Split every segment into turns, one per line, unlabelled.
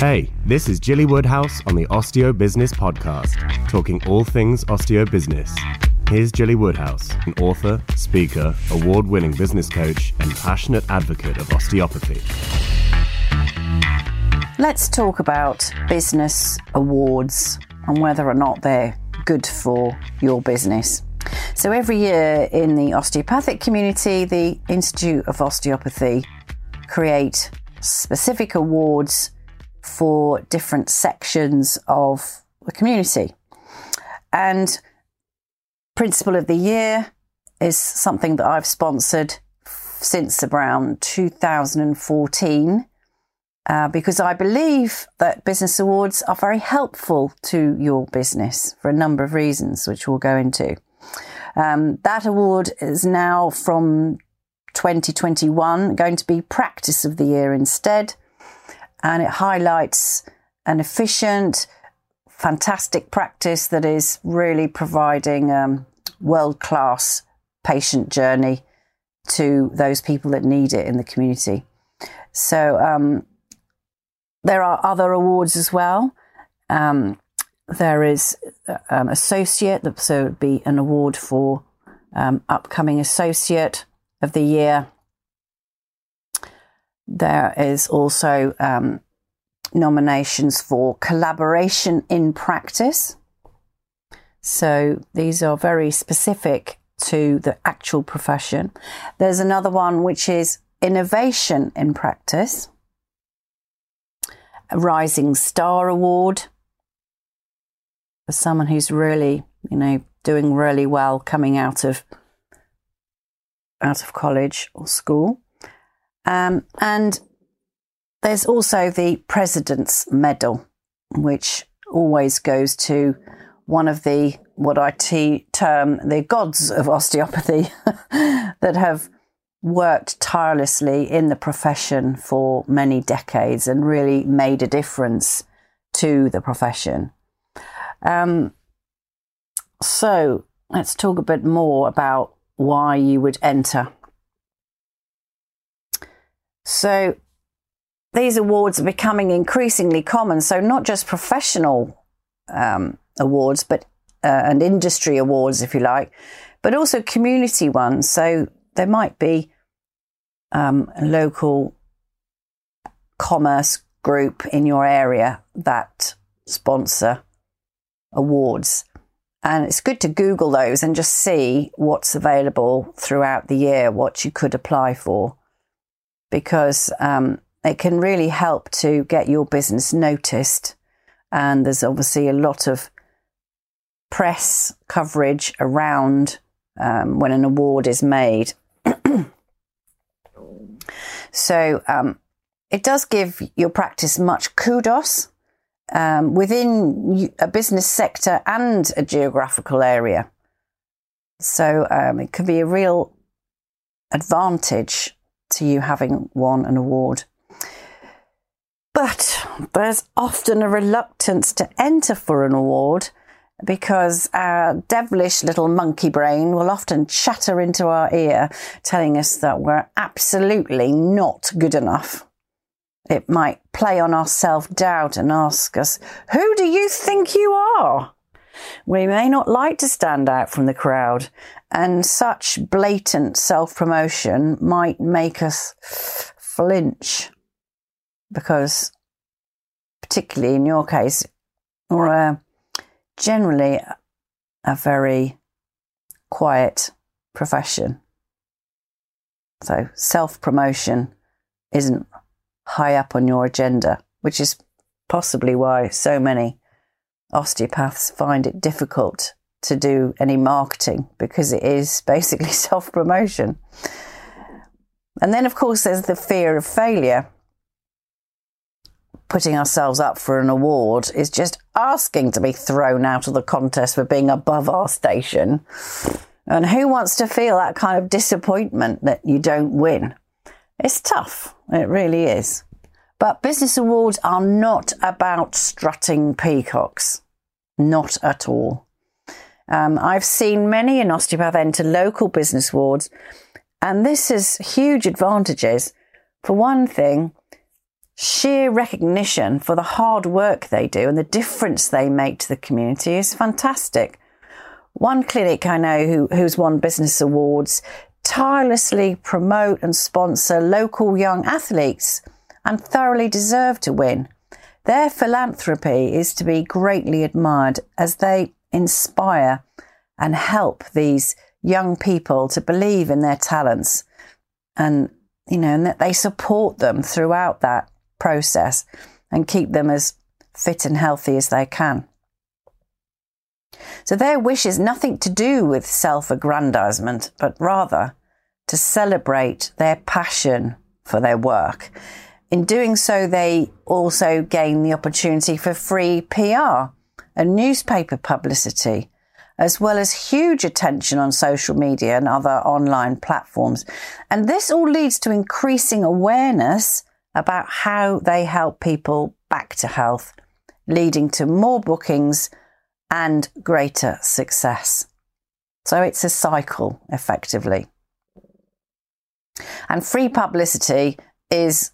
Hey, this is Gilly Woodhouse on the Osteo Business Podcast, talking all things osteo business. Here's Gilly Woodhouse, an author, speaker, award winning business coach, and passionate advocate of osteopathy.
Let's talk about business awards and whether or not they're good for your business. So, every year in the osteopathic community, the Institute of Osteopathy create specific awards for different sections of the community. And Principal of the Year is something that I've sponsored since around 2014 uh, because I believe that business awards are very helpful to your business for a number of reasons, which we'll go into. Um, that award is now from 2021 going to be Practice of the Year instead and it highlights an efficient, fantastic practice that is really providing um, world class patient journey to those people that need it in the community. So um, there are other awards as well. Um, there is um, associate, so it would be an award for um, upcoming associate of the year. There is also um, nominations for collaboration in practice. So these are very specific to the actual profession. There's another one which is innovation in practice, a Rising Star Award for someone who's really, you know, doing really well coming out of out of college or school. Um, and there's also the President's Medal, which always goes to one of the what I term the gods of osteopathy that have worked tirelessly in the profession for many decades and really made a difference to the profession. Um, so let's talk a bit more about why you would enter. So these awards are becoming increasingly common. So not just professional um, awards, but uh, and industry awards, if you like, but also community ones. So there might be um, a local commerce group in your area that sponsor awards. And it's good to Google those and just see what's available throughout the year, what you could apply for. Because um, it can really help to get your business noticed. And there's obviously a lot of press coverage around um, when an award is made. so um, it does give your practice much kudos um, within a business sector and a geographical area. So um, it can be a real advantage to you having won an award. But there's often a reluctance to enter for an award because our devilish little monkey brain will often chatter into our ear, telling us that we're absolutely not good enough. It might play on our self doubt and ask us, Who do you think you are? We may not like to stand out from the crowd, and such blatant self promotion might make us flinch because, particularly in your case, a, generally a very quiet profession. So self promotion isn't high up on your agenda, which is possibly why so many osteopaths find it difficult to do any marketing because it is basically self promotion. And then, of course, there's the fear of failure putting ourselves up for an award is just asking to be thrown out of the contest for being above our station. And who wants to feel that kind of disappointment that you don't win? It's tough. It really is. But business awards are not about strutting peacocks. Not at all. Um, I've seen many an osteopath enter local business awards, and this has huge advantages. For one thing, sheer recognition for the hard work they do and the difference they make to the community is fantastic. One clinic I know who, who's won business awards tirelessly promote and sponsor local young athletes and thoroughly deserve to win. Their philanthropy is to be greatly admired as they inspire and help these young people to believe in their talents and you know and that they support them throughout that process and keep them as fit and healthy as they can. So their wish is nothing to do with self-aggrandizement, but rather to celebrate their passion for their work. In doing so, they also gain the opportunity for free PR and newspaper publicity, as well as huge attention on social media and other online platforms. And this all leads to increasing awareness about how they help people back to health, leading to more bookings and greater success. So it's a cycle, effectively. And free publicity is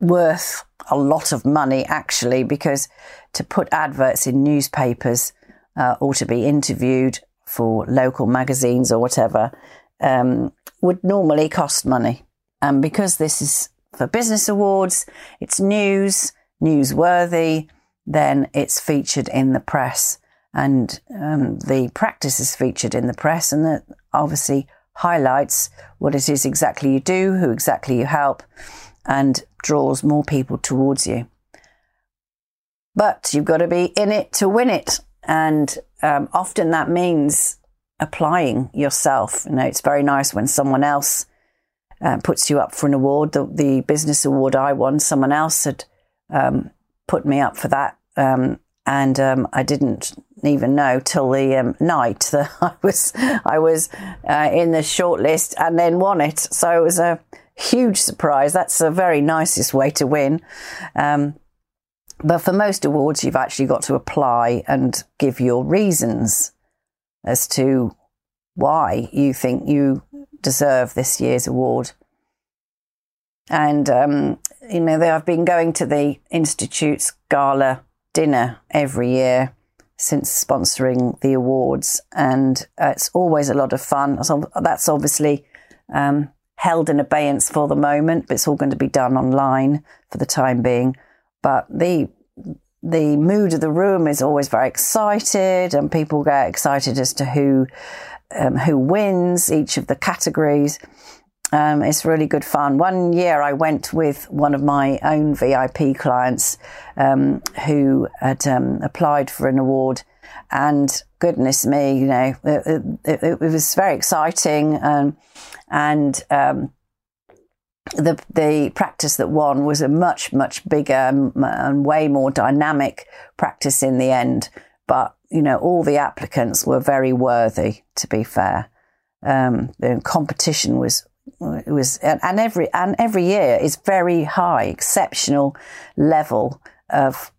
worth a lot of money, actually, because to put adverts in newspapers uh, or to be interviewed for local magazines or whatever um, would normally cost money. And because this is for business awards, it's news, newsworthy, then it's featured in the press. And um, the practice is featured in the press, and that obviously highlights what it is exactly you do, who exactly you help, and draws more people towards you. But you've got to be in it to win it. And um, often that means applying yourself. You know, it's very nice when someone else uh, puts you up for an award. The, the, business award I won, someone else had um, put me up for that. Um, and um, I didn't even know till the um, night that I was I was uh, in the shortlist and then won it. So it was a huge surprise. That's the very nicest way to win. Um, but for most awards, you've actually got to apply and give your reasons as to why you think you deserve this year's award. And, um, you know, I've been going to the Institute's gala dinner every year since sponsoring the awards, and uh, it's always a lot of fun. So that's obviously um, held in abeyance for the moment, but it's all going to be done online for the time being. But the the mood of the room is always very excited, and people get excited as to who um, who wins each of the categories. Um, it's really good fun. One year I went with one of my own VIP clients um, who had um, applied for an award. And goodness me, you know, it, it, it was very exciting. Um, and um, the the practice that won was a much much bigger and way more dynamic practice in the end. But you know, all the applicants were very worthy. To be fair, um, the competition was was and every and every year is very high, exceptional level of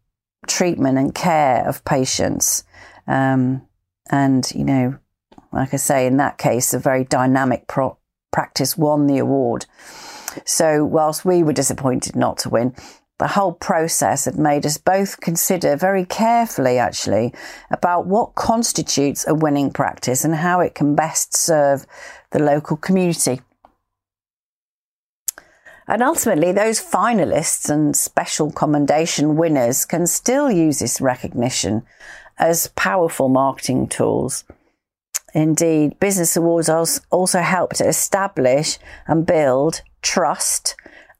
treatment and care of patients. Um, and you know, like I say, in that case, a very dynamic pro- practice won the award. So whilst we were disappointed not to win, the whole process had made us both consider very carefully, actually, about what constitutes a winning practice and how it can best serve the local community. And ultimately, those finalists and special commendation winners can still use this recognition as powerful marketing tools. Indeed, business awards also help to establish and build trust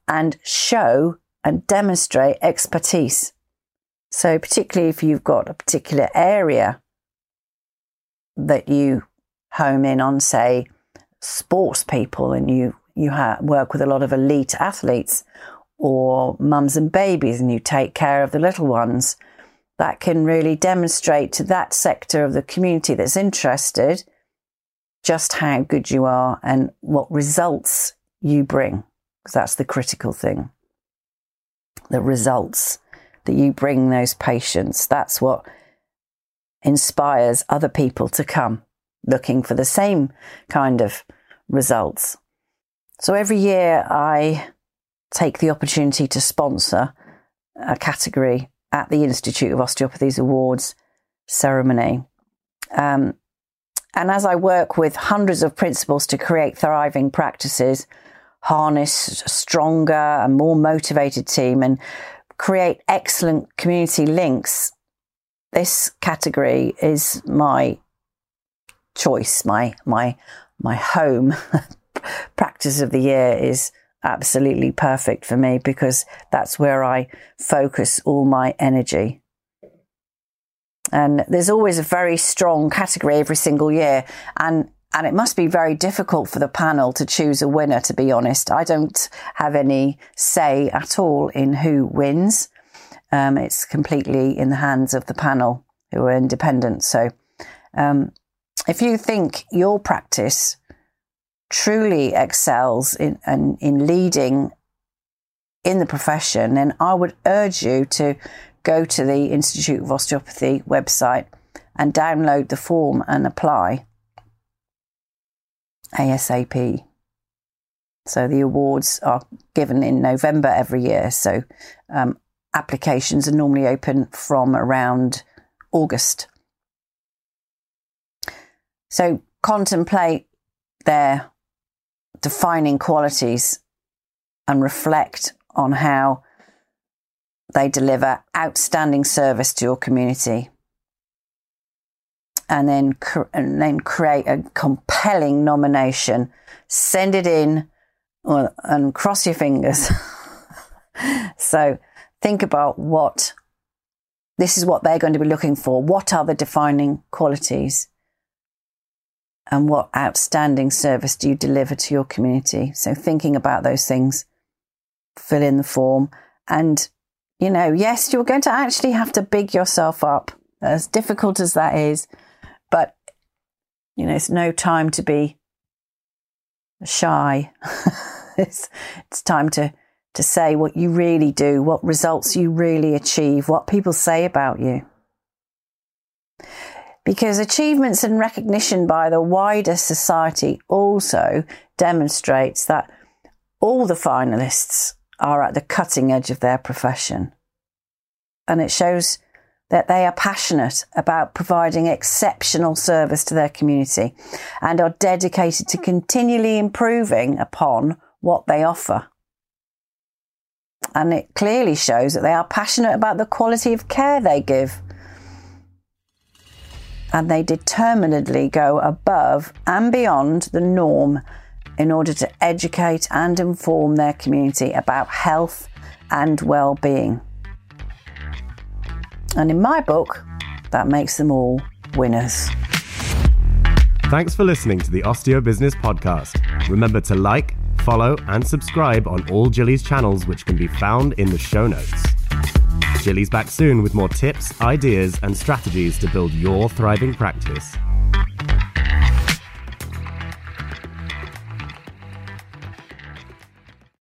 and show and demonstrate expertise. So, particularly if you've got a particular area that you home in on, say, sports people, and you you ha- work with a lot of elite athletes or mums and babies and you take care of the little ones. That can really demonstrate to that sector of the community that's interested just how good you are and what results you bring. Because that's the critical thing. The results that you bring those patients. That's what inspires other people to come looking for the same kind of results. So every year I take the opportunity to sponsor a category at the Institute of Osteopathy's awards ceremony. Um, and as I work with hundreds of principals to create thriving practices, harness stronger and more motivated team, and create excellent community links, this category is my choice, my my my home. Practice of the year is absolutely perfect for me because that's where I focus all my energy. And there's always a very strong category every single year. And and it must be very difficult for the panel to choose a winner, to be honest. I don't have any say at all in who wins. Um, it's completely in the hands of the panel who are independent. So, um, if you think your practice truly excels in, in, in leading in the profession, then I would urge you to go to the Institute of Osteopathy website and download the form and apply ASAP. So the awards are given in November every year. So um, applications are normally open from around August. So contemplate their defining qualities and reflect on how they deliver outstanding service to your community. And then, and then create a compelling nomination. Send it in and cross your fingers. so think about what this is what they're going to be looking for. What are the defining qualities? And what outstanding service do you deliver to your community? So thinking about those things, fill in the form and you know, yes, you're going to actually have to big yourself up, as difficult as that is. But, you know, it's no time to be shy. it's, it's time to, to say what you really do, what results you really achieve, what people say about you. Because achievements and recognition by the wider society also demonstrates that all the finalists are at the cutting edge of their profession. And it shows that they are passionate about providing exceptional service to their community and are dedicated to continually improving upon what they offer. And it clearly shows that they are passionate about the quality of care they give. And they determinedly go above and beyond the norm in order to educate and inform their community about health and well-being. And in my book, that makes them all winners.
Thanks for listening to the Osteo Business Podcast. Remember to like, follow, and subscribe on all Gilly's channels, which can be found in the show notes. Gilly's back soon with more tips, ideas, and strategies to build your thriving practice.